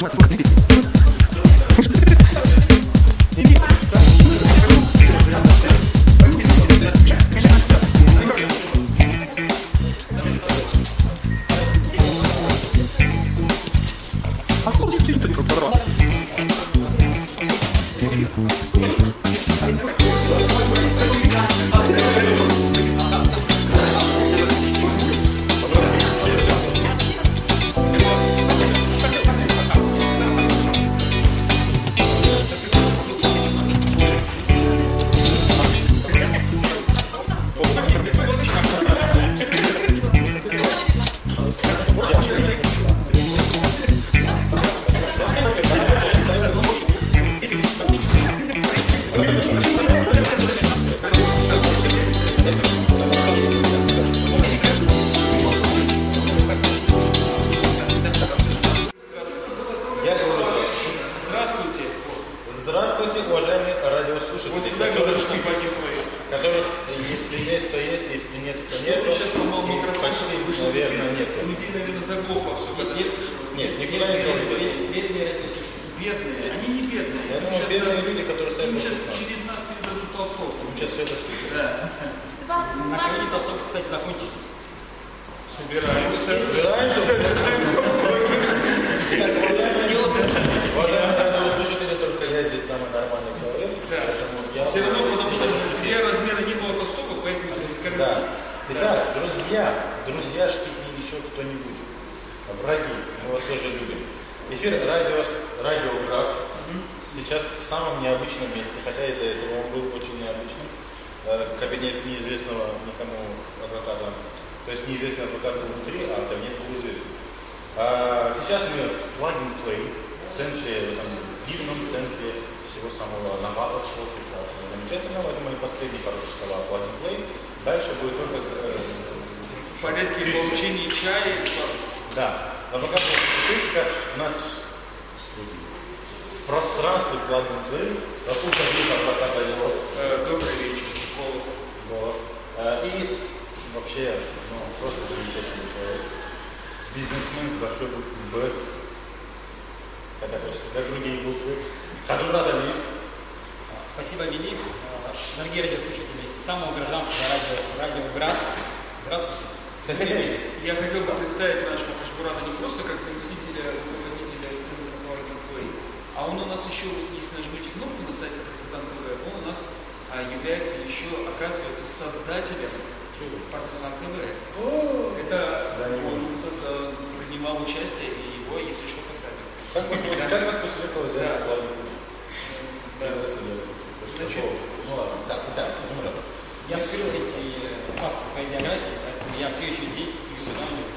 Я сейчас все это слышим. Да. На сегодня толстовки, кстати, закончились. Собираемся. Собираемся? Уважаемые радиослушатели, только я здесь самый нормальный человек. Да. я Все равно, потому что тебе размера не было толстовок, поэтому ты скоростил. Да. Итак, друзья, друзьяшки и еще кто-нибудь, враги, мы вас тоже любим. Эфир радио, радиограф сейчас в самом необычном месте, хотя и до этого он был очень необычным. Э, Кабинет неизвестного никому адвоката, то есть неизвестный адвокат был внутри, а кабинет был известен. А сейчас мы в Plug and Play, в центре, в этом дивном центре всего самого новаторского, прекрасного, замечательного. Это мои последние хорошие слова Plug and Play. Дальше будет только э, В порядке получения чая и сладости. да. Но пока критика, у нас в студии, в пространстве and Play, Расул Кабиев, адвокат Айвос, Э, Добрый вечер. Голос. голос. Э, И вообще, ну, просто замечательный человек. Бизнесмен большой буквы Б. Как это как другие буквы. Хаджурат Алиев. Спасибо, Вели. Э, Дорогие радиослушатели самого гражданского радио, радио Град. Здравствуйте. Я хотел бы представить нашего Хашбурата не просто как заместителя руководителя Центра Play, а он у нас еще, если нажмете кнопку на сайте Партизан ТВ, он у нас а, является еще, оказывается, создателем Партизан ТВ. Это Да, он принимал участие, и его, если что, посадят. Как вас, вас посоветовал взять Да. Да. Значит, ну ладно, так, итак, Мурат. Я вскрыл эти факты своей биографии, я все еще здесь, с.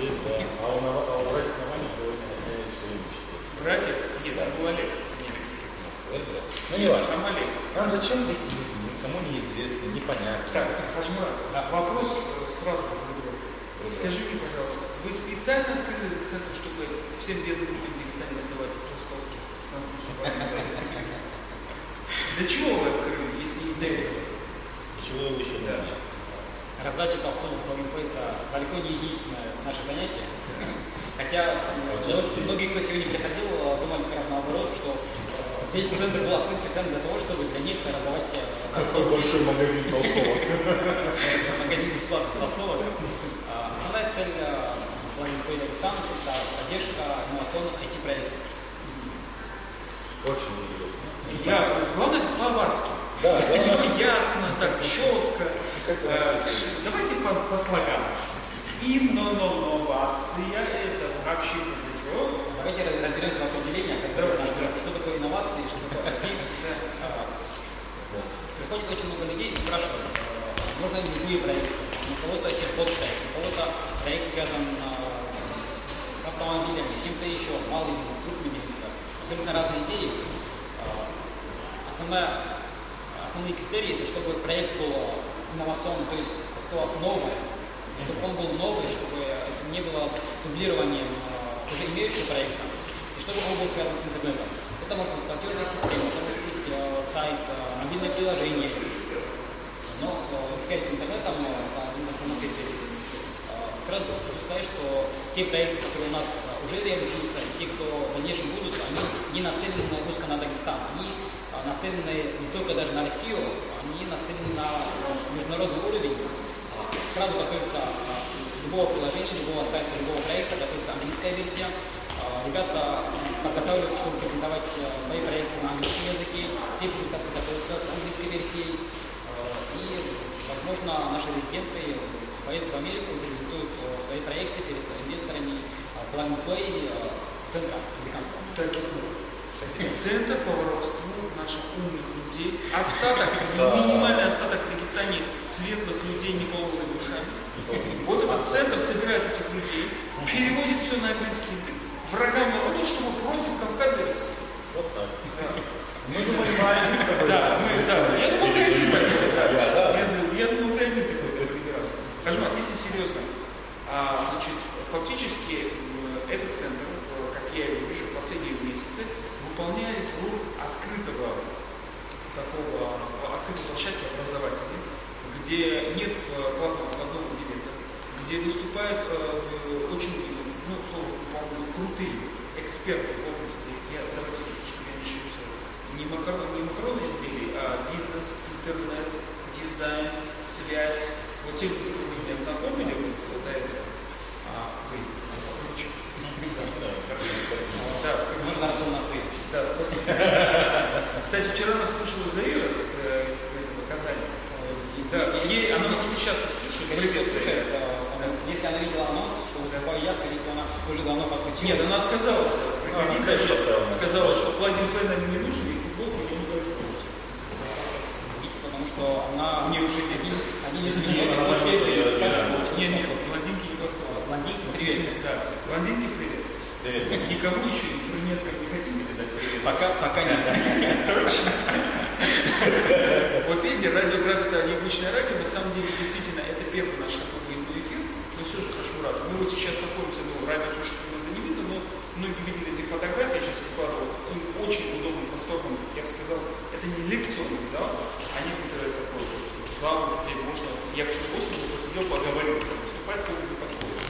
Здесь, да. А у а у братьев Навальных сегодня я все время читаю. Братьев? Нет, там был Олег, не Алексей. Ну, не важно. Там Олег. Нам зачем эти люди? Никому неизвестны, непонятно. Так, Хажмурат, вопрос э, сразу к. Скажи мне, пожалуйста, вы специально открыли этот центр, чтобы всем бедным людям в Дагестане раздавать толстовки? Для чего вы открыли, если не для этого? Ничего вы еще не знаете. Раздача толстого по это далеко не единственное наше занятие. Хотя многие, кто сегодня приходил, думали как раз наоборот, что э, весь центр был открыт специально для того, чтобы для них раздавать э, Какой большой магазин толстого. магазин бесплатных толстовок. А, Основная цель э, Планет Дагестан – это поддержка инновационных IT-проектов. Очень интересно. Я, главное, по-аварски. Да, да. Все ясно, так четко. Э, Давайте по, по слогам. Инновация – это общий движок. Давайте раз- разберемся в Давайте, наш- да. что такое инновации, что такое IT. Приходит очень много людей и спрашивают, э, можно ли любые проекты. У кого-то сельхозпроект, у кого-то проект связан э, автомобилями, чем-то еще, малый бизнес, крупный бизнес. Абсолютно разные идеи. Э, Основная, основные критерии, это чтобы проект был инновационный, то есть от слова новое, чтобы он был новый, чтобы это не было дублированием э, уже имеющего проекта, и чтобы он был связан с интернетом. Это может быть платежная система, это может быть э, сайт, мобильное приложение. Но связь с интернетом это критериев. Э, Сразу сказать, что те проекты, которые у нас э, уже реализуются, и те, кто в дальнейшем будут, они не нацелены узко на Дагестан, они а, нацелены не только даже на Россию, они нацелены на международный уровень. Сразу готовится любого приложения, любого сайта, любого проекта, готовится английская версия. Ребята подготавливаются, чтобы презентовать свои проекты на английском языке. Все презентации готовятся с английской версией. И, возможно, наши резиденты поедут в Америку и презентуют свои проекты перед инвесторами Plug Play центра американского. Так и знал. Центр по воровству наших умных людей. Остаток, минимальный остаток в Дагестане светлых людей, не полными душами. Вот этот центр собирает этих людей, переводит все на английский язык. Врагам народу, чтобы против Кавказа России. Вот так. Мы понимаем с тобой. Да, мы, да. Я думал, ты один такой, да. Я, да. Я, думал- я думал, ты один такой так выбирал. Хажмат, если серьезно, а, значит, фактически этот центр, э, как я его вижу в последние месяцы, выполняет роль открытого такого а, открытой площадки образовательной, где нет э, платного входного билета, где выступают э, очень, ну, слово, крутые эксперты в области, я, давайте, чтобы я не ошибся, не, макарон, не макаронные изделия, а бизнес, интернет, дизайн, связь. Вот те, кто вы меня знакомили вот до этого, а, вы. Да, Можно раз на «ты». да, спасибо. Кстати, вчера нас слушала Заира с э, этого Казани. Да, ей, она может сейчас слушает. Привет, слушает, э, если она видела анонс, что выступаю я, скорее всего, она уже давно подключилась. Нет, она отказалась приходить, даже сказала, что плагин П нам не нужен, и футболку я не буду пробовать. Видите, потому что она... Мне уже не один, один из Нет, Нет, нет, блондинки не подходят. Блондинки, привет. Да, блондинки привет. Привет. Никому еще брюнеткам не хотим передать привет. Пока, пока нет. Точно. Вот видите, радиоград это необычное радио, на самом деле действительно это первый наш такой выездной эфир, но все же Хашмурат. Мы вот сейчас находимся, ну, радио слушателям это не видно, но многие видели эти фотографии, я сейчас выкладывал, им очень удобным, просторным, я бы сказал, это не лекционный зал, а некоторый такой зал, где можно, я бы с удовольствием посидел, поговорил, выступать, сколько не подходит.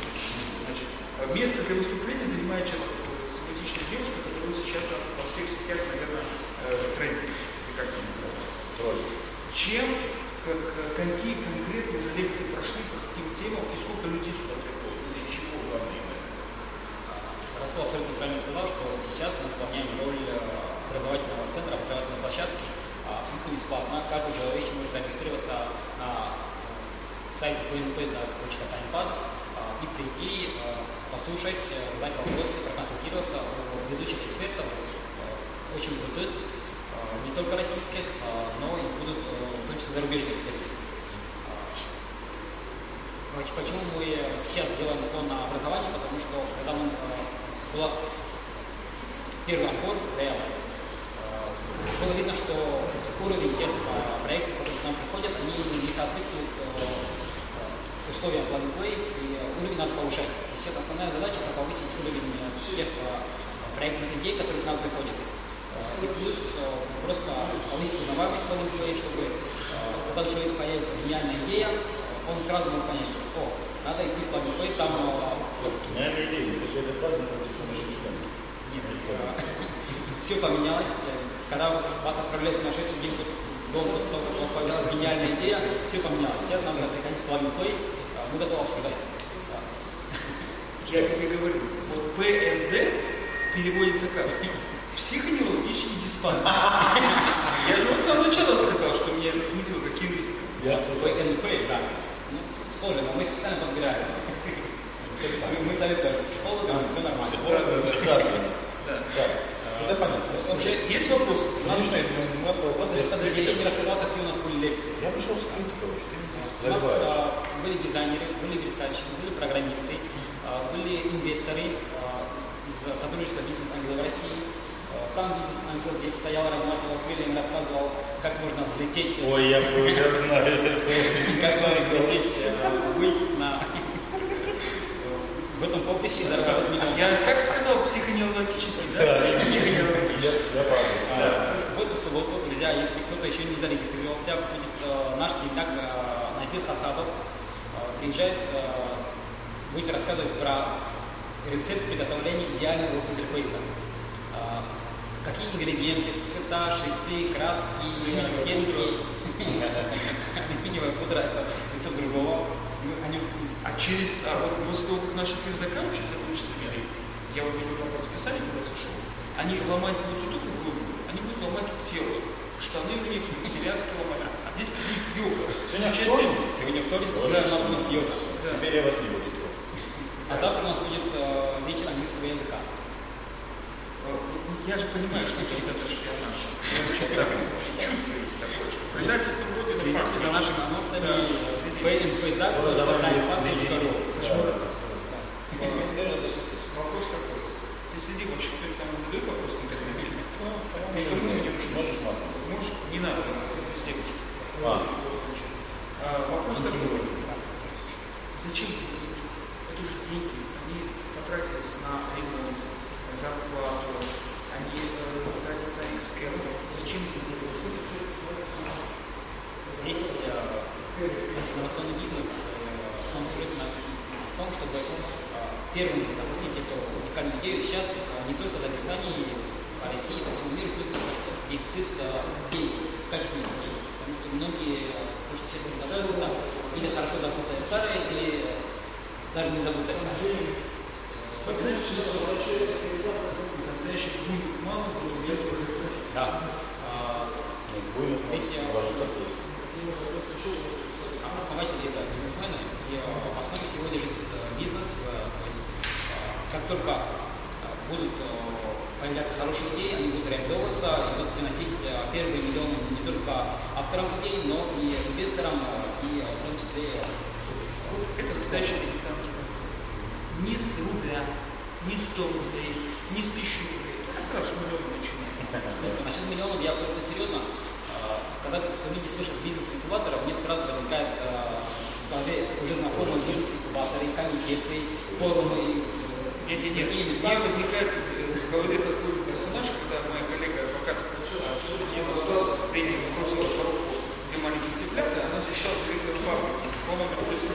Значит, а место для выступления занимает сейчас симпатичная девушка, которая сейчас нас во всех сетях, наверное, э, трендит, или как это называется. Чем, как, какие конкретно уже лекции прошли, по каким темам и сколько людей сюда приходит, для чего главное? Расул абсолютно правильно сказал, что сейчас мы выполняем роль э, образовательного центра, образовательной площадки а, абсолютно бесплатно. Каждый желающий может зарегистрироваться на э, сайте pnp.timepad а, и прийти, э, послушать, задать вопросы, проконсультироваться у ведущих экспертов, очень крутых, не только российских, но и будут в том числе зарубежные эксперты. Почему мы сейчас делаем упор на образование? Потому что когда мы, э, был первый отбор заявок, э, было видно, что уровень тех э, проектов, которые к нам приходят, они не соответствуют э, условиям план и уровень надо повышать. И сейчас основная задача это повысить уровень тех проектных идей, которые к нам приходят. И плюс просто повысить узнаваемость план чтобы когда у человека появится гениальная идея, он сразу может понять, что о, надо идти в план play, там э, Гениальная идея. После этой фразы мы будем сумасшедшим. нет, все поменялось. Когда вас отправляли в сумасшедший день после, дом после того, как у вас появилась гениальная идея, все поменялось. Сейчас нам надо приходить в э, мы готовы обсуждать. Да. Я тебе говорю, вот ПНД переводится как? Психоневрологический диспансер. Я же вот с самого начала сказал, что меня это смутило, как юриста. Я ПНП, да. Сложно, но мы специально подбираем. Мы, советуем с психологом, все нормально. Психолог. Да. Да. Это понятно. Уже есть вопросы? У нас, Конечно, у нас вопросы. я не рассказал, какие у нас были лекции. Я пришел с критикой У нас а, были дизайнеры, были верстальщики, были программисты, а, были инвесторы а, из сотрудничества бизнес ангела в России. Сам бизнес ангел здесь стоял, размахивал крыльями, рассказывал, как можно взлететь, Ой, я, я знаю это. как можно взлететь ввысь на в этом поприще и заработать миллион. Я как сказал, психоневрологический, да? Правда. А, В эту субботу, друзья, если кто-то еще не зарегистрировался, будет э, наш земляк э, Назир Хасадов. Э, приезжает, будет рассказывать про рецепт приготовления идеального интерфейса. Какие ингредиенты, цвета, шрифты, краски, оттенки, алюминиевая пудра, это лицо другого. Ну, Они, А через, а вот после того, как наш эфир заканчивается, закончится мир, я вот видел там расписание, когда зашел, они ломать будут только голову, они будут ломать тело. Штаны у них связки ломать. А здесь будет йога. Сегодня вторник? Сегодня вторник, сегодня у нас будет йога. Теперь я вас не буду трогать. А завтра у нас будет э, вечер английского языка. Э, Я же понимаю, что это шпионаж. Чувствую есть такое, что предательство на Следите за нашими анонсами Да, да. pnpdag.ru Да. Вопрос такой. Ты следи, вообще кто-нибудь там задает вопрос в интернете? Ну, будешь Можешь матом. Можешь? Не надо, это с девушкой. А. А, вопрос такой. Зачем это нужно? Это же деньги. Они потратились на ремонт, зарплату, они э, тратятся на экспертов. Зачем это нужно? Весь э, инновационный бизнес, он строится на том, чтобы э, первым запустить эту уникальную идею. Сейчас э, не только в Дагестане, по России, по всему миру чувствуется, что дефицит э, денег, качественных денег. Потому что многие, то, что сейчас предлагают, там, или хорошо забытое старое, или даже не забытое старое. Вспоминаешь, что настоящий буйник мама был где-то уже Да. А, Нет, будет у нас Ведь, э, даже так есть. А Основатели это бизнесмены, и э, в основе всего лежит э, бизнес. э, То есть э, как только э, будут появляться хорошие идеи, они будут реализовываться и будут приносить первые миллионы не только авторам идей, но и инвесторам, и в том числе Это настоящий дагестанский. Ни с рубля, ни с 100 рублей, ни с 1000 рублей. Это сразу с миллиона начинаем. Ну, Насчет миллионов я абсолютно серьезно. А, Когда люди слышат бизнес-инкубатор, у них сразу возникает а, голове уже знакомые бизнес-инкубаторы, комитеты, форумы и э, Нет, нет, нет. другие Мне места. возникает э, в голове такой персонаж, когда моя коллега адвокат в суде Восток принял бросила коробку, где маленькие цыплята, она защищала директора фабрики с словами «Просто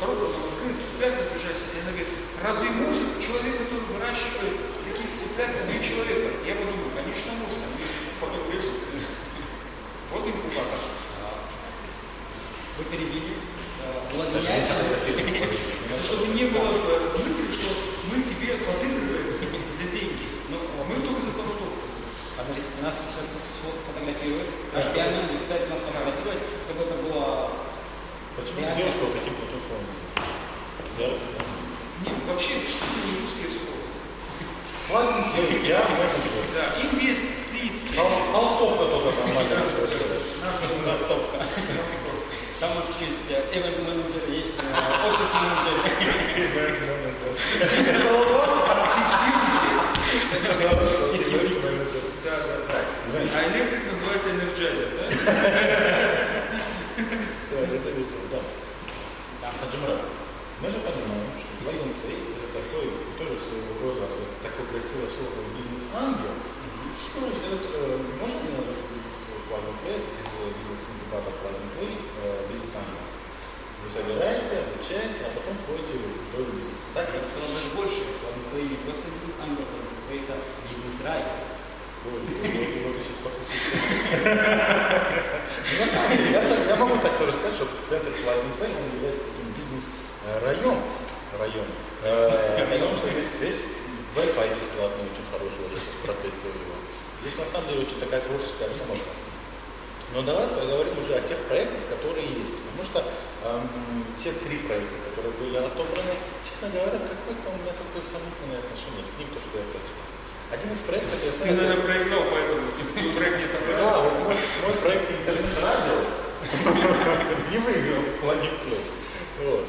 коробка там открылась, цыплят разбежались». И она говорит, разве может человек, который выращивает таких цыплят, убить человека? Я подумал, конечно, может. Они потом режут. Вот инкубатор. Вы перебили. э, не Чтобы не было мысли, что мы тебе подыгрываем за деньги. Ну, Мы только за толстовку. Подождите, нас сейчас сфо- сфотографируют. Наш пиармен пытается нас фотографировать, как это было Почему реально. девушка вот таким словом? Я Нет, вообще, что это не русское слово? Ладно, я менеджер. Да, инвестиции. Тол- Толстовка только нормально можно сказать. Ростовка. Там у нас есть event менеджер, есть офис менеджер. Да, да, да. А электрик называется энерджайзер, да? Да, это весело, да. Хаджимрат, мы же понимаем, что and Play это такой, тоже своего рода вот такое красивое слово бизнес-ангел. Что это, можно ли назвать бизнес Plug and Play, без э, бизнес-ангел? Вы собираете, обучаете, а потом входите в долю бизнеса. Так? Я бы сказал даже больше. Вы не просто бизнес-ангел, вы это бизнес-рай. На самом деле, я, могу так тоже сказать, что центр Play, он является таким бизнес-район. Район. Э, Потому что здесь, Wi-Fi бесплатный, очень хороший, я сейчас протестирую его. Здесь на самом деле очень такая творческая обстановка. Но давай поговорим уже о тех проектах, которые есть. Потому что эм, те три проекта, которые были отобраны, честно говоря, какое-то у меня такое сомнительное отношение к ним, то, что я прочитал. Один из проектов, я Ты, знаю... наверное, проиграл, поэтому твой проект не Да, отобрал. вот мой, мой проект интернет-радио не выиграл в плане плюс. Вот.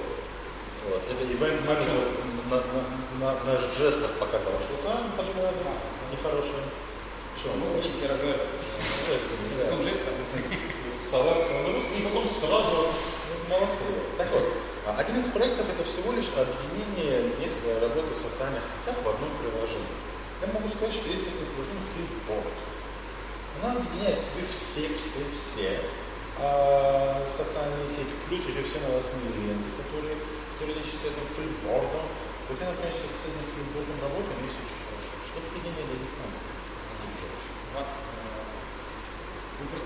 Вот. Это ивент менеджер на, на, на, наш жестов показал, что там поджимали нехорошие. Что, Мы ну, учимся разговаривать языком да. жестов. На русский, и потом сразу ну, молодцы. Так вот, а, один из проектов это всего лишь объединение мест работы в социальных сетях в одном приложении. Я могу сказать, что есть такое приложение Flipboard. Она объединяет в себе все, все, все а, социальные сети, плюс еще все новостные ленты, которые сотрудничают с этим флипбордом. Вот я, например, сейчас с этим флипбордом работаю, мне все очень хорошо. Что поведение дагестанское? Стив Джобс.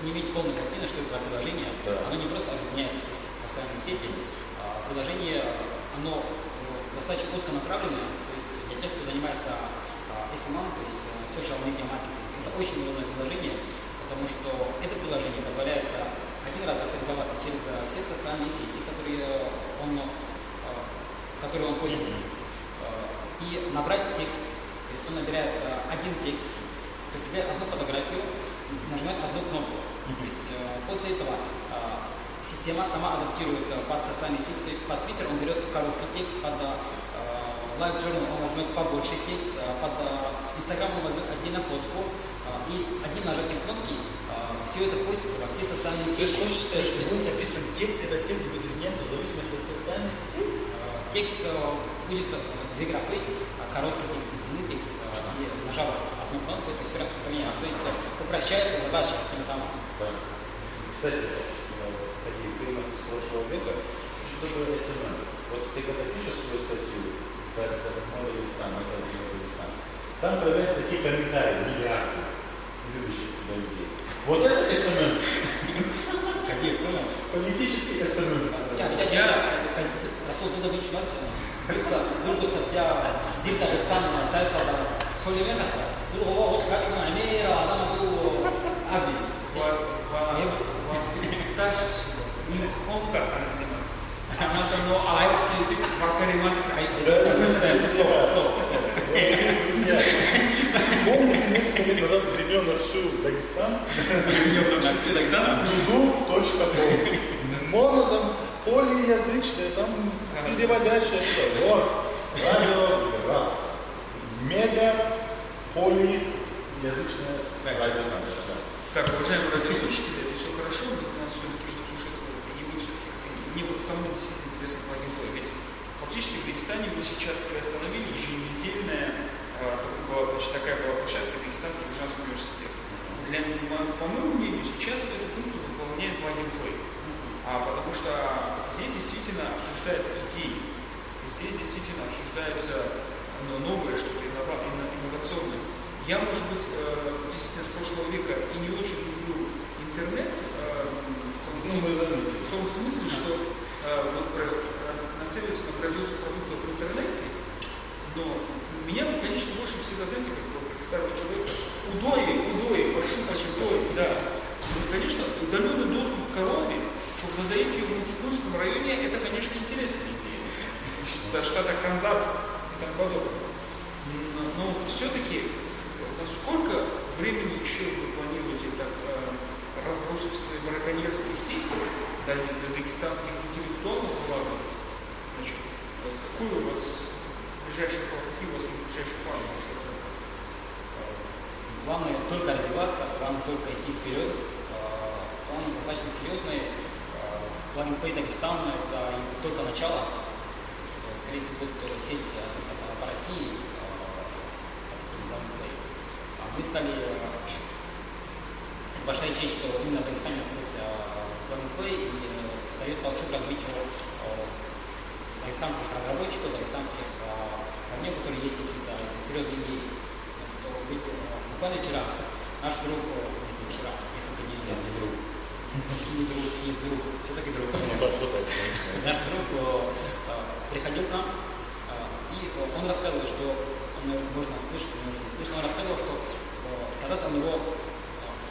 не иметь полной картины, что это за приложение. Да. Оно не просто объединяет все социальные сети, а приложение, оно э, достаточно узконаправленное, то есть для тех, кто занимается SMM, то есть social media marketing, это очень удобное приложение, потому что это приложение позволяет э, один раз авторизоваться через э, все социальные сети, которые он, э, которые он э, и набрать текст. То есть он набирает один текст, прикрепляет одну фотографию, нажимает одну кнопку. То есть после этого система сама адаптирует под социальные сети, то есть под Twitter он берет короткий текст, под Live Journal он возьмет побольше текст, э, под э, Instagram он возьмет отдельно фотку, э, и одним нажатием кнопки все это постится во все социальные То есть сети. считаете, что будет написан текст, этот текст будет изменяться в зависимости от социальной сети? Текст э, будет две графы, короткий текст длинный текст. И нажав одну кнопку, это все распространяется. То есть э, упрощается задача тем самым. Кстати, э, такие нас из прошлого века, что такое SMM? Вот ты когда пишешь свою статью, сайте новый листан, там появляются такие комментарии, миллиарды любящих тебя людей. Вот это СММ. Какие, понял? Политический СММ. Тя, тя, тя, Расул туда бич Yoksa durgu статья bir Дагестан sayfada söyleme hatta. Dur hava hoş katma amira adam su abi. Ваташ Нихонка называется. Она но арабский язык вакаримаска. Да, это слово, слово, слово. Друзья, помните несколько лет назад времен Аршил Дагестан? Дуду.ком Можно там полиязычное, там переводящее что Вот, радио, рад. Мега полиязычная радиостанция. Так, уважаемые радиослушатели, это все хорошо, но нас все-таки ждут слушать, и вы все-таки, мне вот самому действительно интересно планетой. Ведь фактически в Дагестане мы сейчас приостановили еженедельная, такая значит, такая была площадка Дагестанский гражданский университет. Для, по моему мнению, сейчас эту функцию выполняет Владимир а, потому что здесь действительно обсуждаются идеи, здесь действительно обсуждаются ну, новое что-то, иннова- инно- инновационное. Я, может быть, э, действительно с прошлого века и не очень люблю интернет, э, Ну, мы заметили. в том смысле, что э, вот на производство продуктов в интернете, но меня, конечно, больше всегда, знаете, как, вот, как старого человека, удои, удои, пошукать удои, да. Ну, конечно, удаленный доступ к корове, чтобы надоить ее в Мультикульском районе, это, конечно, интересная идея. Из штата Канзас и тому подобное. Но, но все-таки, насколько времени еще вы планируете так э, разбросить свои браконьерские сети до дагестанских интеллектуалов главных? Значит, э, какой у вас ближайший план, какие у вас ближайшие планы, ваша оценка? Главное только развиваться, главное только идти вперед. Э, Планы достаточно серьезные. Э, План Pay Дагестан это только начало. Э, Скорее всего, будет э, сеть э, по- по России. э. А Мы стали э, большая честь, что именно в Дагестане находится Plan Pay и э, дает толчок развитию э, дагестанских разработчиков, дагестанских э, парней, у которых есть какие-то серьезные идеи. Э, буквально вчера наш друг, э, не вчера, несколько дней назад, Не друг. не друг, не друг, все-таки друг. Ну. Наш друг э, э, приходил к нам, э, и э, он рассказывал, что он, э, можно слышать, может не слышать, он рассказывал, что э, когда-то у него э,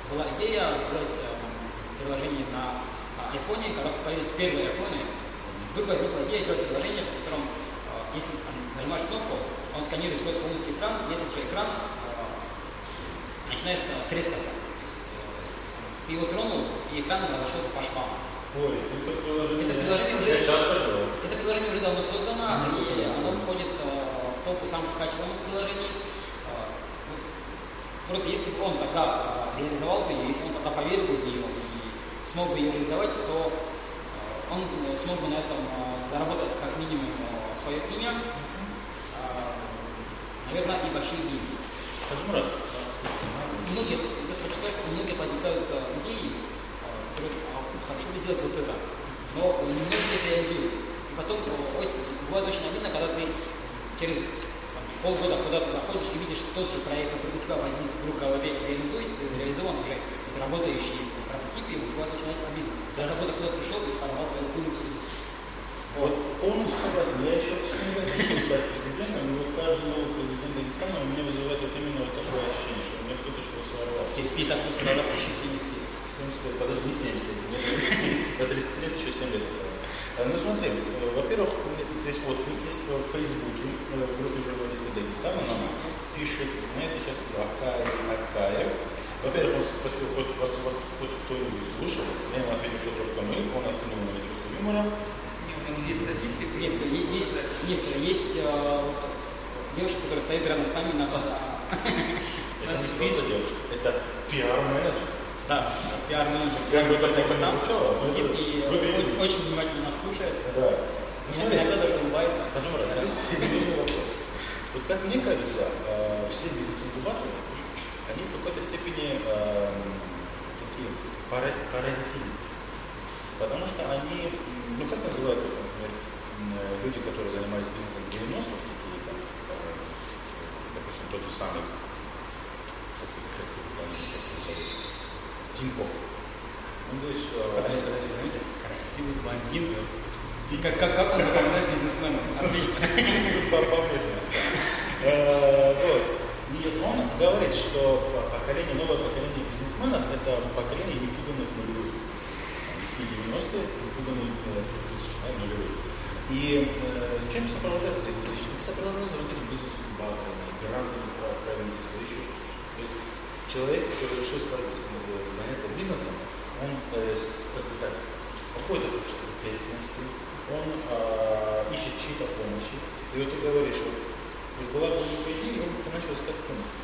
была идея сделать э, приложение на э, айфоне, когда появились первые айфоны, вдруг возникла идея сделать приложение, в котором, э, если нажимаешь кнопку, он сканирует вход полностью экран, и этот же экран э, начинает э, трескаться. Ты его тронул, и экран разошелся по швам. Ой, это приложение. Это приложение уже, это приложение уже давно создано, и оно входит э, в топу самых скачиваемых приложений. Просто если бы он тогда реализовал бы ее, если он тогда поверил бы в нее и смог бы ее реализовать, то э, он э, смог бы на этом э, заработать как минимум свое имя, э, наверное, и большие деньги. Почему раз? У многих, я просто хочу сказать, у многих возникают идеи, которые а, хорошо бы сделать вот это, но не многие это реализуют. И потом бывает очень обидно, когда ты через полгода куда-то заходишь и видишь тот же проект, который у тебя возник вдруг в голове реализует, реализован уже, это работающий прототипе, его бывает очень обидно. Даже кто-то кто пришел и сформовал твою из Вот полностью согласен. Я еще всегда хочу стать президентом, и вот каждый новый президент Дагестана у меня вызывает вот именно вот такое ощущение, что мне кто-то что-то своровал. терпи, так что продаваться еще 70 лет. 70 лет, подожди, не 70 лет, мне 30, до 30 лет еще 7 лет осталось. А, Ну смотри, э, во-первых, меня тут есть в Фейсбуке, э, в группе журналисты Дагестана нам пишет, знаете, сейчас Акаев, Акаев. Во-первых, он спросил, хоть вас вот, кто-нибудь слушал, я ему ответил, что только мы, он оценил мое чувство юмора. Не, у нас есть статистика. Нет, есть, нет, есть э, вот, девушка, которая стоит рядом с нами, нас, а, Это Нас не просто девушка, это пиар-менеджер. Да, пиар-менеджер. Сидит это и очень внимательно нас слушает. Да. Иногда даже улыбается. Есть серьезный вопрос. Вот как мне кажется, э, все бизнес-инкубаторы, они в какой-то степени э, такие пара- паразитивны. Потому что они, ну как называют, например, люди, которые занимались бизнесом в 90-х, такие там, э, допустим, тот же самый, красивый Тинькофф. Он говорит, что... Подожди, подожди, знаете, красивый блондин. Как, как, как он запоминает бизнесмена? Отлично. Э, Вот. И он говорит, что поколение, новое поколение бизнесменов – это поколение непуганных нулевых. И 90-е непуганные э, 2000, да, нулевые. И э, чем сопровождается эти? Это сопровождается вот этим бизнес-инкубаторами, грантами про- правительства, еще что-то. То есть человек, который решил э, заняться бизнесом, он э, как бы так, уходит от ответственности, он э, ищет чьей-то помощи. И вот ты говоришь, вот, была бы него идея, он бы начал искать помощь.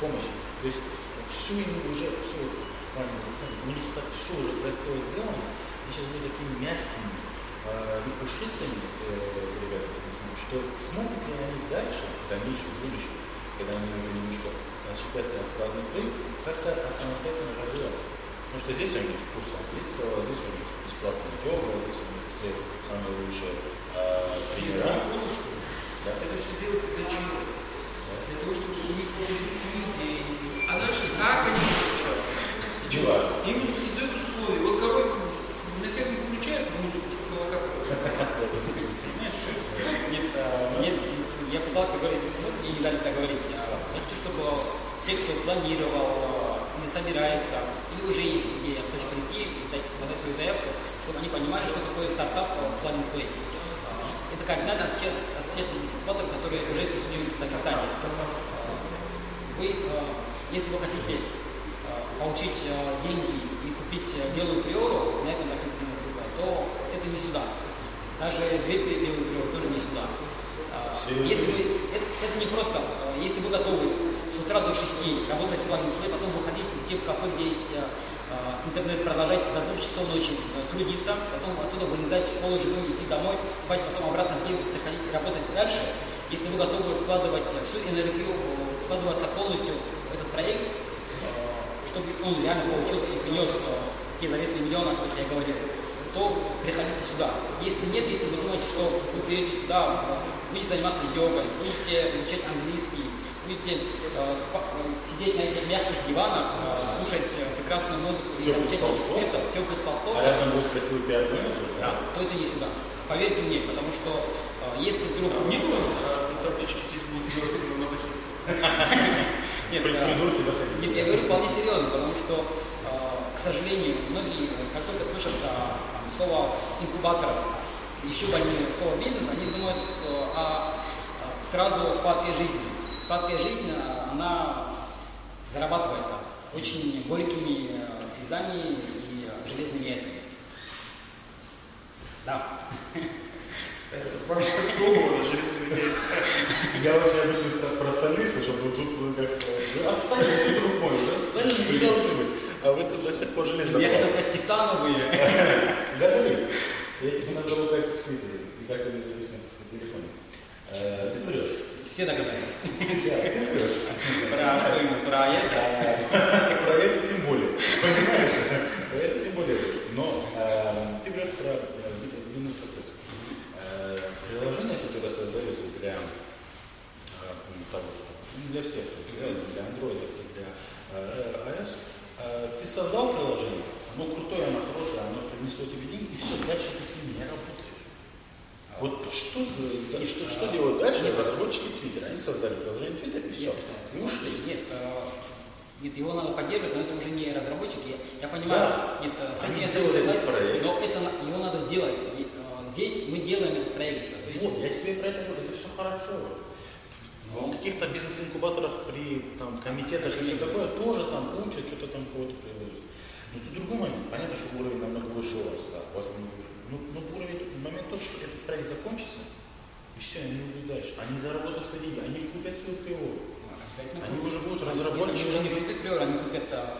помощи. То есть всю ему уже, все, у них так все уже красиво сделано, и сейчас были такими мягкими э, и пушистыми э, ребята, что смогут ли они дальше, в дальнейшем, в будущем, когда они уже немножко отщепятся от плей, как-то самостоятельно развиваться. Потому что здесь у них курс английского, здесь у них бесплатная йога, здесь у них все самые лучшие э, тренера. Да. Это все делается для чего? Для того, чтобы у них положить людей. А дальше как они делаться? Неважно. Им создают условия. Вот на ферме включает музыку, чтобы молока получить. Нет, нет, я пытался говорить, мне не дали так говорить. А, Я хочу, чтобы все, кто планировал э, или собирается, или уже есть идея, хочет прийти и дать, подать свою заявку, чтобы они понимали, что такое стартап э, в плане плей. Это кардинально от всех, от всех инкубаторов, которые уже существуют в Дагестане. Вы, если вы хотите получить деньги и купить белую приору, на этом бизнес, то это не сюда. Даже две белые приоры тоже не сюда. А? Если вы, это, это не просто, э, если вы готовы с, утра до 6 работать в плане плей, потом выходить, идти в кафе, где есть э, интернет, продолжать до 2 часов ночи э, трудиться, потом оттуда вылезать полуживым, идти домой, спать, потом обратно в день приходить и работать дальше. Если вы готовы вкладывать всю энергию, э, вкладываться полностью в этот проект, э, чтобы он реально получился и принес те заветные миллионы, как я говорил, то приходите сюда. Если нет, если вы думаете, что вы придете сюда, э, будете заниматься йогой, будете изучать английский, будете э, спа- э, сидеть на этих мягких диванах, э, слушать э, прекрасную музыку и толстов. экспертов, теплых толстов, А рядом будет красивый пиар-менеджер, да, то это не сюда. Поверьте мне, потому что э, если вдруг... Не было а, таблички здесь будут мертвые мазохисты. Э. Нет, я говорю вполне серьезно, потому что, э, к сожалению, многие, э, как только слышат э, там, слово инкубатор, еще больнее слово бизнес, они думают э, о, э, сразу сладкой жизни. Сладкая жизнь, э, она зарабатывается очень горькими э, слезами и э, железными яйцами. Да. Ваше слово железными яйцами. Я вообще обычно про остальных слышал, но тут вы как вы отстаньте ты друг мой, вы остальные не должны быть. А вы тут до сих пор железно. Я хотел сказать титановые. Гадали? Я тебя назову как в Твиттере и как это известно в телефоне. Э, Ты врешь. Все догадались. Да, ты врешь. Про что? Про яйца? Про это тем более. Понимаешь? Про это тем более врешь. Но э, ты врешь про э, ви- винный процесс. Э, Приложения, которые создаются для э, того, что для всех, для, Android, для э, iOS, э, ты создал приложение, оно крутое, оно хорошее, оно принесло тебе деньги, и все, дальше ты с ним не работаешь. Вот что, за- да, что, что делают дальше разработчики Твиттера? Они создали приложение Твиттер и все. Нет, И э, ушли. Нет, э, нет, его надо поддерживать, но это уже не разработчики. Я понимаю, Да. нет, э, с Они этим я согласен, проект. но это его надо сделать. И, э, Здесь мы делаем этот проект. Вот, я тебе про это говорю, это все хорошо. В каких-то бизнес-инкубаторах при там, комитетах и все такое тоже там учат, что-то там кого-то приводят. Но тут другой момент. Понятно, что уровень намного выше у вас. Да. У вас ну, ну, уровень, момент тот, что этот проект закончится, и все, они уйдут дальше. Они заработают свои деньги, они купят свою приору. обязательно Они уже будут Нет, разработчиками. Они уже не купят приор, они купят э,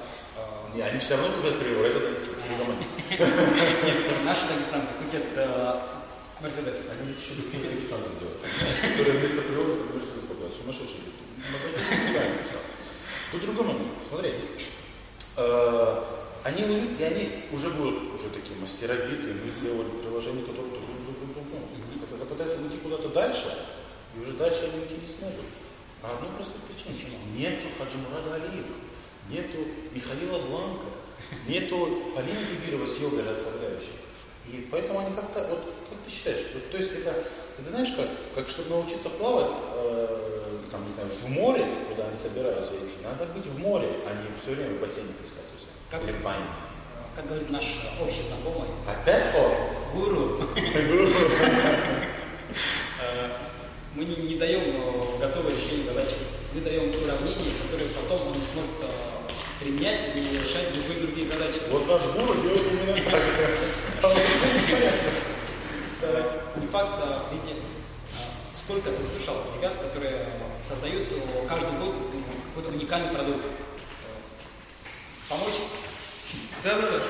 Не, они все равно купят приору, это. Нет, наши дагестанцы купят Мерседес. Они еще другие регистрации делают, которые вместо природы Мерседес покупают. Сумасшедшие люди. Тут другой момент. Смотри. э, Они уйдут, и они уже будут уже такие мастеровитые, мы сделали приложение, которое. Когда пытаются уйти куда-то дальше, и уже дальше они уйти не смогут. По одной простой причине. Нету Хаджимурада Алиева, нету Михаила Бланка, нету Полины Бибирова с йогой расслабляющей. И поэтому они как-то, вот ты считаешь, вот, то есть это, это знаешь как, как чтобы научиться плавать, э, там, не знаю, в море, куда они собираются идти, надо быть в море, а не все время в бассейне искать все. Как- Или в ванне. Э, Как говорит наш общий знакомый, Опять он? гуру, э, мы не, не даем готовое решение задачи. Мы даем уравнение, которое потом он сможет э, применять и решать любые другие задачи. Вот наш гуру делает именно так. А это Не факт, а, видите, а, сколько ты слышал ребят, которые создают э, каждый год ну, какой-то уникальный продукт. Помочь? Да-да-да.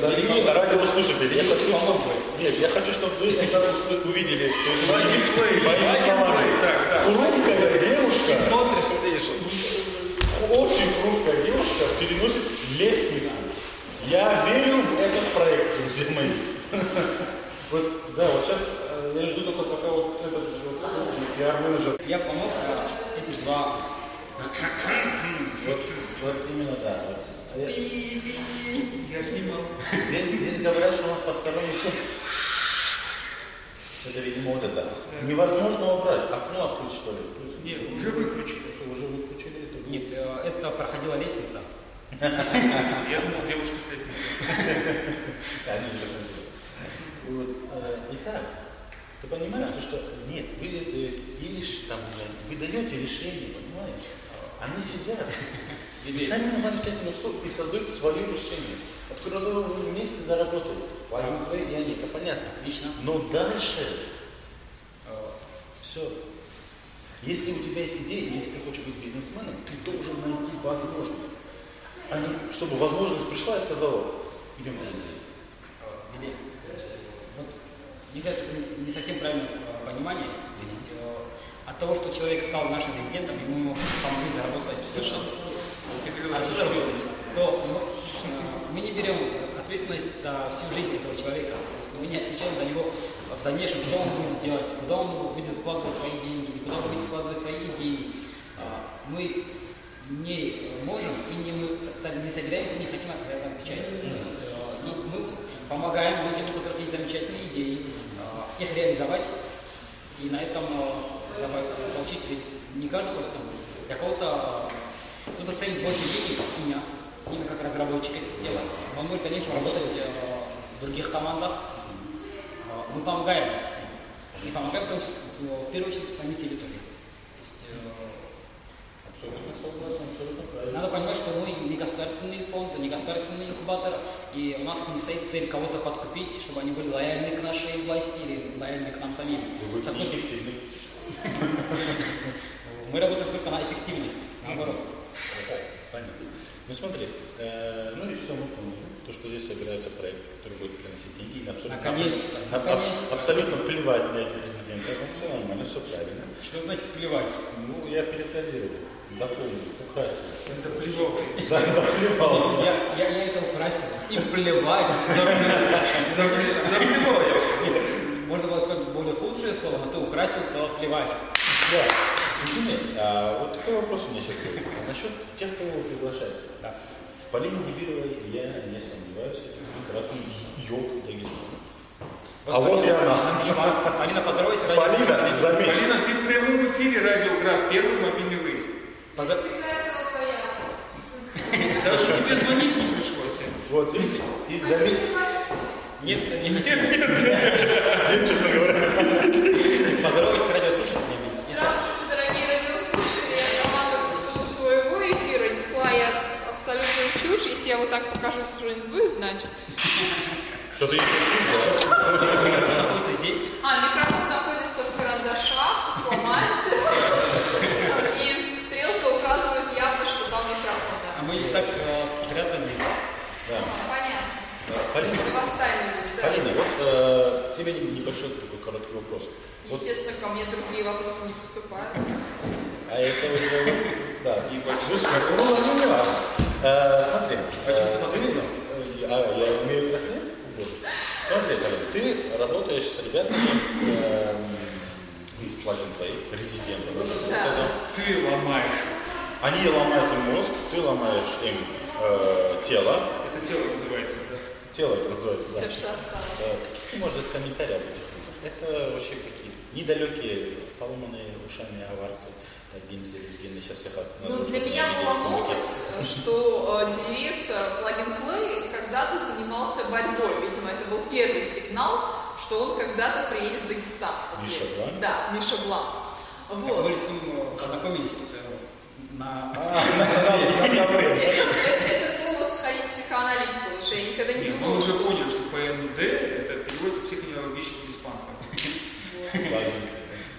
Дорогие радиослушатели, я хочу, чтобы... Нет, я хочу, чтобы вы это увидели. Моими словами. да. Хрупкая девушка, Смотришь, стоишь. очень хрупкая девушка переносит лестницу. Я верю в этот проект, друзья мои. Вот, да, вот сейчас э, я жду только пока вот этот вот, пиар-менеджер. Я помог э, эти два. Вот, вот именно, да. я- Я снимал. Здесь, здесь говорят, что у нас посторонний шум. Это, видимо, вот это. Невозможно убрать. Окно открыть, что ли? Нет, уже выключили. Всё, уже выключили это. Нет, э, это проходила лестница. Я думал, девушка с лестницы. Вот, э, Итак, ты понимаешь, то, что нет, вы здесь даете, или там, не вы даете решение, понимаешь? Они сидят, и сами называют пять минут и создают свое решение, от которого вы вместе заработали. План Play и они, это понятно. Отлично. Но дальше все. Если у тебя есть идея, если ты хочешь быть бизнесменом, ты должен найти возможность. А не, чтобы возможность пришла и сказала, идем на идею. Или, э, вот, мне кажется, это не совсем правильное э, понимание. То есть, э, от того, что человек стал нашим резидентом, ему помогли заработать Совершенно. то ну, э, мы не берем ответственность за всю жизнь этого человека. То есть мы не отвечаем за него в дальнейшем, что он будет делать, куда он будет вкладывать свои деньги, куда он будет вкладывать свои идеи. А, Мы не можем и не, мы не собираемся, не хотим за это отвечать. То есть, э, и мы помогаем людям, у которых есть замечательные идеи, их реализовать и на этом э, получить, ведь не каждый там, для кого-то э, кто-то ценит больше денег меня, именно как разработчика системы. Он может, конечно, работать э, в других командах. Мы помогаем. И помогаем в, том в первую очередь сами себе тоже. То есть, э, Абсолютно согласен, абсолютно правильно. Надо понимать, что мы не государственный фонд, не государственный инкубатор, и у нас не стоит цель кого-то подкупить, чтобы они были лояльны к нашей власти или лояльны к нам самим. Вы будете неэффективны. Мы работаем только на эффективность, наоборот. Понятно. Ну смотри, э, ну и все, мы поняли. То, что здесь собирается проект, который будет приносить деньги, и абсолютно, Наконец-то, аб- аб- наконец-то. абсолютно плевать на этих президентов. Ну, все нормально, все правильно. Что значит плевать? Ну, я перефразировал, дополнил, украсил. Это плевок. Да. Я, я, я это украсил. И плевать. Запле- Заплевал я. Нет, Можно было сказать более худшее слово, но ты украсил, сказал плевать. Да. Извини, а вот такой вопрос у меня сейчас будет. А насчет тех, кого вы приглашаете. Да. В Полине Дебировой я не сомневаюсь, это прекрасный йог Дагестана. А вот и она. Алина, поздоровайся. ради- Полина, заметь. Полина, ты в прямом эфире радиограф, первый мобильный выезд. Поздор- Даже тебе звонить не пришлось. Вот, видите, и заметь, Нет, не хотим. нет, честно говоря, Поздоровайся с радиослушателями. Здравствуйте, я вот так покажу, что-нибудь будет, значит. что ты еще находится здесь. А, микрофон находится в карандашах, фломастерах. И стрелка указывает явно, что там микрофон. А Да. мы не так э, спрятали. Да. Понятно. Да, Полина, да. Полина, вот э, тебе небольшой такой короткий вопрос. Вот, Естественно, ко мне другие вопросы не поступают. а это уже, вот, да, и большой смысл. Ну, ладно, не важно. Э, смотри, э, ты, э, а, я умею? Вот. Смотри, Полина, ты работаешь с ребятами э, из Plug and Play, так Да. сказал. Ты ломаешь. Они ломают им мозг, ты ломаешь им э, тело. Это тело называется, да? Тело это называется, да. Все, что осталось. Да. Ну, может, это комментарий об этих людях. Это вообще какие недалекие, поломанные ушами аварцы. Так, Гинси, Резгины, сейчас всех от... Ну, для меня была новость, что э, директор Plug Play когда-то занимался борьбой. Видимо, это был первый сигнал, что он когда-то приедет в Дагестан. Миша Блан? Да, Миша Блан. Так Вот. мы с ним э, познакомились э, на... А, на, на, на, мы думала, уже поняли, что ПНД это переводится психоневрологический диспансер.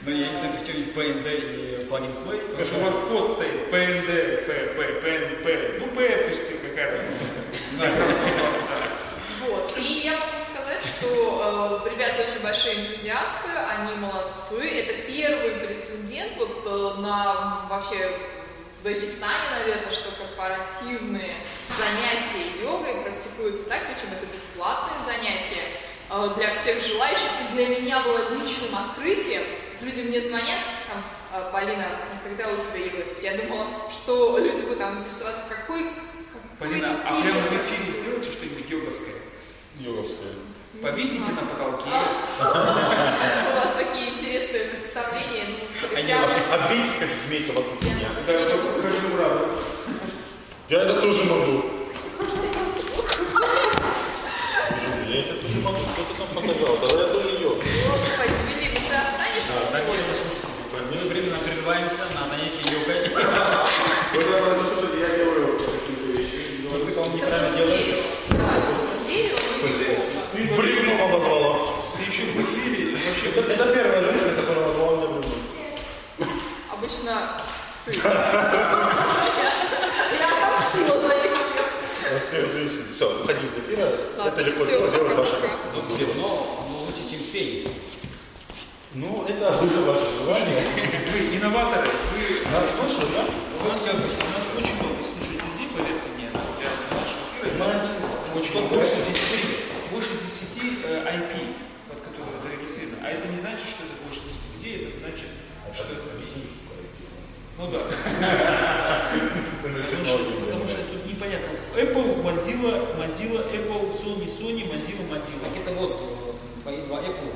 Но я не знаю, при чем есть PND и and Play. Потому что у вас код стоит ПНД, ПП, ПНП. Ну, П пусти, какая разница. Вот. И я могу сказать, что э, ребята очень большие энтузиасты, они молодцы. Это первый прецедент вот э, на вообще Дагестане, наверное, что корпоративные занятия йогой практикуются так, причем это бесплатные занятия э, для всех желающих. И для меня было личным открытием. Люди мне звонят, там, э, Полина, когда у тебя йога? То есть я думала, что люди будут там интересоваться, какой, какой Полина, а стиль прямо в эфире сделайте что-нибудь йоговское. Йоговская. Повесите на потолке. А, У вас такие интересные представления. Ну, Они Обвесить как змейка вокруг меня. Да, только хожу в раду. Я это тоже могу. Я это тоже могу. Что ты там показал? Тогда я тоже йог. Господи, извини, ну ты останешься Так, сегодня? мы временно прерываемся на занятие йогой. Вот, я делаю какие-то вещи. Вы, по-моему, неправильно делаете. Да, дерево, ну. Бревном обозвала. Ты еще в эфире вообще... Это, это первая женщина, которая назвала меня бревном. Обычно ты. Я отомстила за них всех. На всех женщин. Все, уходи из эфира. Это легко сделать ваша оно лучше, чем фей. Ну, это уже ваше желание. Вы инноваторы, вы... Нас слушают, да? У нас, очень много слушает людей, поверьте мне, для нашего эфира. Больше 10, больше 10 э, IP, под которые зарегистрированы. А это не значит, что это больше 10 людей, это значит, что это... Объясни, что такое. Ну да. Потому что, это непонятно. Apple, Mozilla, Mozilla, Apple, Sony, Sony, Mozilla, Mozilla. Так это вот э, твои два Apple.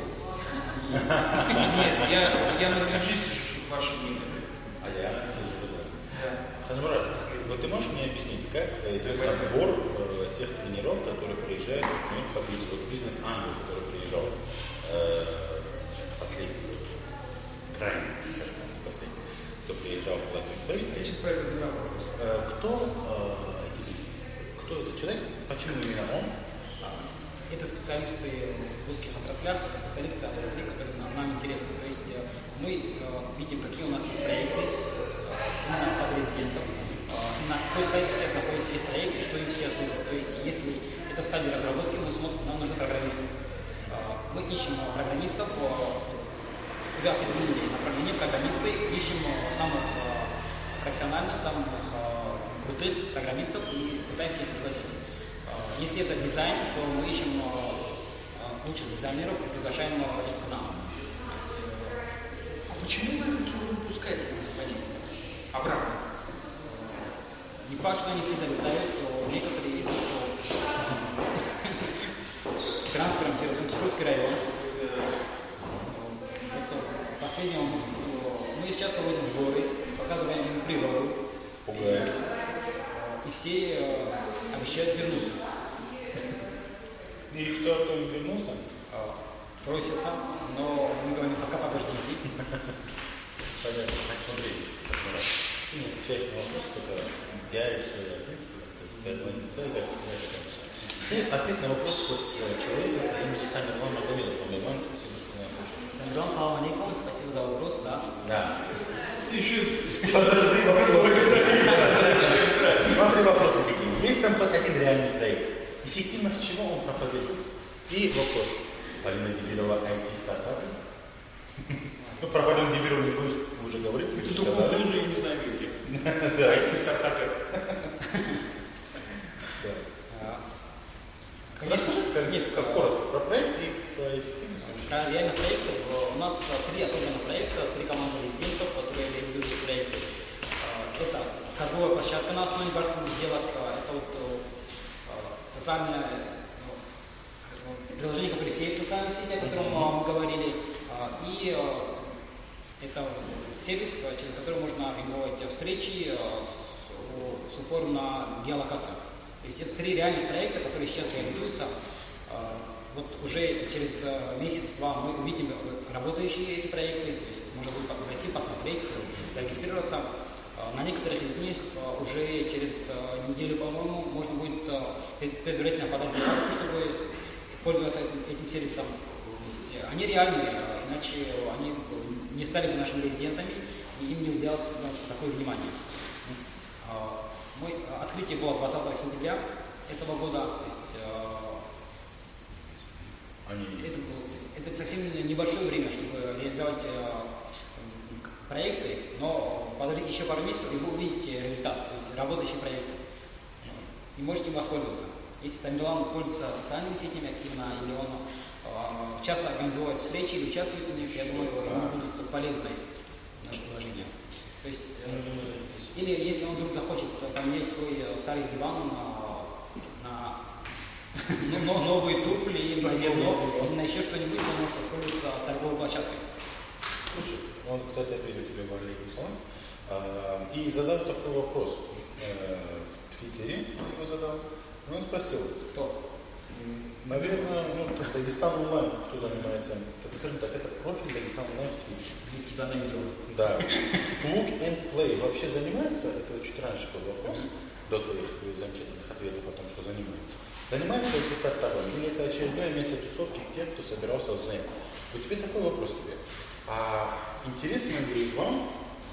Нет, я, я на 3G сижу, чтобы ваше мнение. А я сижу, да. Ханмурат, вот ты можешь мне объяснить, как идет отбор э, тех тренеров, которые приезжают например, по бизнесу, вот бизнес Ангел, который приезжал э, последний, крайний, скажем так, не последний, кто приезжал в Латвию, Я сейчас про это задам вопрос. Э, кто э, эти? Кто этот человек? Почему именно он? А, Это специалисты в узких отраслях, это специалисты отраслей, которые нам, нам интересны. То есть э, мы видим, какие у нас есть проекты именно под резидентов, э, на какой стадии сейчас находится их проект и что им сейчас нужно. То есть если это в стадии разработки, мы смотрим, нам нужны программисты. Мы ищем программистов, э, уже определили направление программисты, ищем э, самых э, профессиональных, самых э, крутых программистов и пытаемся их пригласить. Если это дизайн, то мы ищем лучших дизайнеров и приглашаем их к нам. А почему вы все выпускаете, вы говорите? Обратно. Не факт, что они всегда летают, то некоторые идут трансфером через Институтский район. Это последнем мы их часто возим в горы, показываем им природу. Пугаем. И все э, обещают вернуться. И кто оттуда вернулся? Э, Просятся, но мы говорим, пока подождите. Понятно. Так, смотри. Отвечаешь на вопрос, только я решил ответственно. Поэтому не знаю, как сказать. Ты ответь на вопрос вот, э, человека имени Тамерлан Магомедов. Тамерлан, спасибо, Рамзан, салам алейкум, спасибо за вопрос, да. Да. Еще Подожди, Смотри вопросы какие. Есть там хоть один реальный проект. Эффективность чего он проповедует? И вопрос. Полина Дебирова IT-стартапы? Ну, про Полину Дебирову не будешь уже говорить, сказали. блюзу я не знаю где. Да, IT-стартапер. А, Расскажи, как, Нет, как коротко про проект и про эффективность. Про реально проекты. э, У нас э, три отобранных проекта, три команды резидентов, которые реализуют проекты. Э, Это торговая площадка на основе банковских сделок, это вот социальное ну, приложение, которое сеет социальные сети, о котором мы говорили, и это сервис, через который можно организовать встречи с, с упором на геолокацию. Есть это три реальных проекта, которые сейчас реализуются. Э, Вот уже через э, месяц-два мы увидим работающие эти проекты, то есть можно будет зайти, посмотреть, регистрироваться. Э, На некоторых из них уже через неделю, по-моему, можно будет пред- предварительно подать заявку, чтобы пользоваться этим, этим сервисом. Они реальные, иначе они не стали бы нашими резидентами, и им не уделялось такое внимание. Мой а, открытие было 20 сентября этого года. То есть, э, Они... это, это совсем небольшое время, чтобы реализовать э, проекты, но подождите еще пару месяцев, и вы увидите результат, то есть работающие проекты. И можете им воспользоваться. Если Тамилан пользуется социальными сетями активно, или он э, часто организовывает встречи или участвует в них, я думаю, ему будет полезно наше приложение. То есть, э, или если он вдруг захочет поменять свой э, старый диван на, на ну, но- новые туфли на зерно, или на еще что-нибудь, он может воспользоваться торговой площадкой. Слушай, он, кстати, ответил тебе в алейкум салам. А, И задал такой вопрос. Э, В Твиттере его задал. И Он спросил, Кто? Наверное, ну, так, Дагестан онлайн, кто занимается, так скажем так, это профиль Дагестан онлайн. Для тебя найдем. Да. Look and Play вообще занимается, это чуть раньше был вопрос, до твоих замечательных ответов о том, что занимается. Занимается это стартапом или это очередное место тусовки тех, кто собирался в Zen? Вот теперь такой вопрос тебе. А интересно ли вам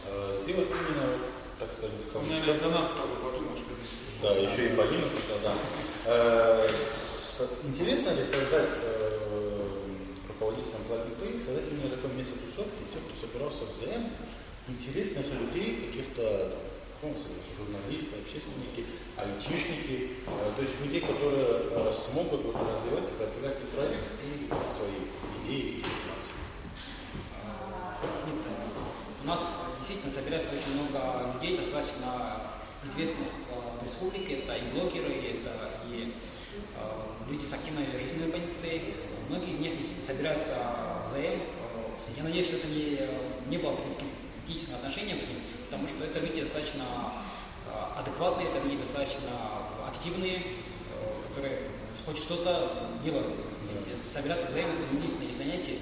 э, сделать именно, так скажем, в кавычках, наверное, за нас, правда, подумал, что без да, еще и Полина пришла, да. Э, Интересно ли создать э, руководителям and Play, создать именно такое место тусовки, тех, кто собирался в ЗМ, интересных людей, каких-то ну, журналисты, общественники, айтишники, э, то есть людей, которые э, смогут вот, развивать и продвигать и проект, и свои идеи и информацию. Нет, У нас действительно собирается очень много людей, достаточно известных э, в республике. Это и блогеры, это и э, люди с активной жизненной позицией. Многие из них собираются в ЗАЭМ. Э, Я надеюсь, что это не, не было критического отношения к ним, потому что это люди достаточно э, адекватные, это люди достаточно активные, э, которые хоть что-то делают. Ведь Собираться в ЗАЭМ это не единственное их занятие.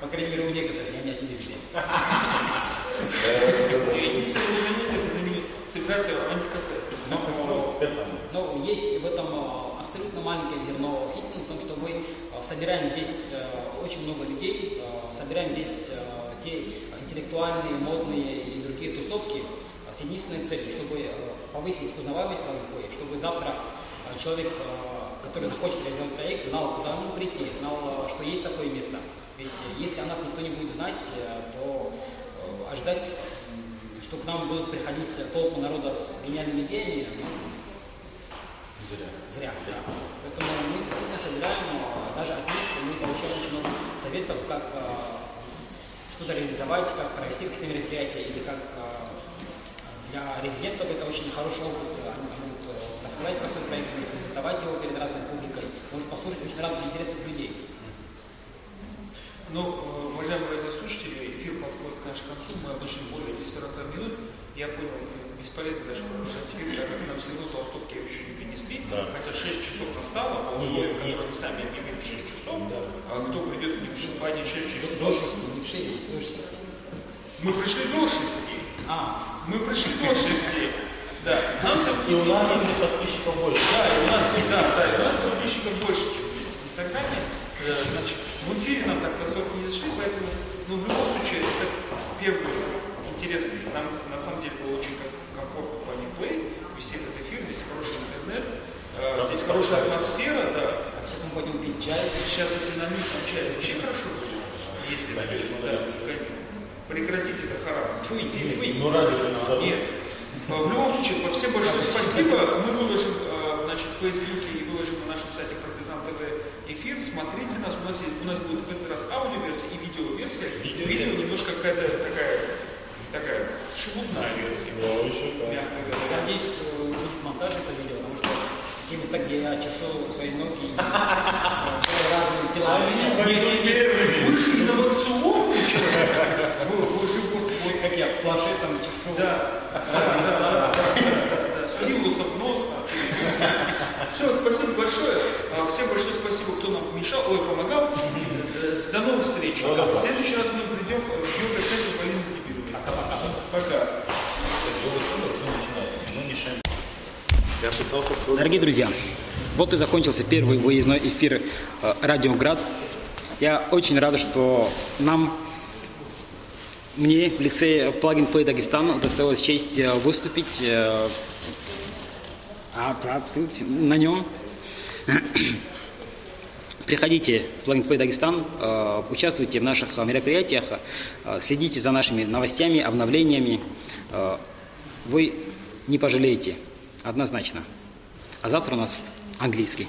По крайней мере, у некоторых, я не отделил все. Единственное занятие это заменить собираться в антикафе. Но, Ну, но есть в этом э, абсолютно маленькое зерно истины в том, что мы э, собираем здесь э, очень много людей, собираем здесь те интеллектуальные, модные и другие тусовки с единственной целью, чтобы повысить узнаваемость Лавикой, чтобы завтра э, человек, э, который захочет реализовать проект, знал, куда ему прийти, знал, э, что есть такое место. Ведь если о нас никто не будет знать, то ожидать, что к нам будут приходить толпы народа с гениальными идеями, ну, зря. Зря, да. Поэтому мы действительно собираем, даже от них мы получаем очень много советов, как что-то реализовать, как провести какие-то мероприятия, или как для резидентов это очень хороший опыт, рассказать про свой проект, презентовать его перед разной публикой, может послушать очень разные интересы людей. Ну, э, уважаемые радиослушатели, эфир подходит к нашему концу, мы обычно более 40 минут. Я понял, э, бесполезно даже продолжать эфир, так как нам все равно толстовки еще не принесли, Да. хотя 6 часов настало, по Не, условиям, которые мы сами объявили в 6 часов, Да. а кто придет к ним в компании 6 До часов, шести, не в шесть, до шести. мы пришли до 6. А, Мы пришли до 6. Да, нам И у нас уже подписчиков больше. Да, и у нас, да, да, и у нас подписчиков больше, чем есть в Инстаграме. Э, Значит, в эфире нам так до 40 не зашли, поэтому, ну, в любом случае, это первый интересный. Нам, на самом деле, было очень ком- комфортно в плане плей, вести этот эфир, здесь хороший интернет, э, Да, здесь да, хорошая да. атмосфера, да. а сейчас мы пойдем пить чай. Сейчас, если нам там чай, вообще хорошо будет. Если, да, да. прекратить это харам. Фуй, фуй, фуй. Ну, радио же нам забыл. Нет. А, В любом случае, по всем большое спасибо. Мы выложим э, значит, в Фейсбуке и выложим на нашем сайте Партизан ТВ эфир. Смотрите нас. У нас, есть, у нас будет в этот раз аудиоверсия и видеоверсия. Видеоверсия. Видео немножко какая-то такая, такая шелудная версия. Да, еще как. Мягко говоря. надеюсь, э, будет монтаж это видео, потому что те места, где я чешу свои ноги и э, разные тела. Они Не- пойдут первыми. Вы же инновационный человек. Вы, же как я планшет там чешу. Да, да, да, да. Стилусов нос. Все, спасибо большое. А, Всем большое спасибо, кто нам помешал, ой, помогал. До новых встреч. В следующий раз мы придем в йога-центр Полины Дебиловой. Пока. Уже начинается. Мы мешаем. Я пытался Дорогие друзья, вот и закончился первый выездной эфир э, Радио Град. Я очень рад, что нам, мне в лице Plugin Play Дагестан доставилась честь э, выступить э, а, а, на нем. Приходите в Plugin Play Дагестан, э, участвуйте в наших э, мероприятиях, э, следите за нашими новостями, обновлениями. Э, Вы не пожалеете, однозначно. А завтра у нас английский.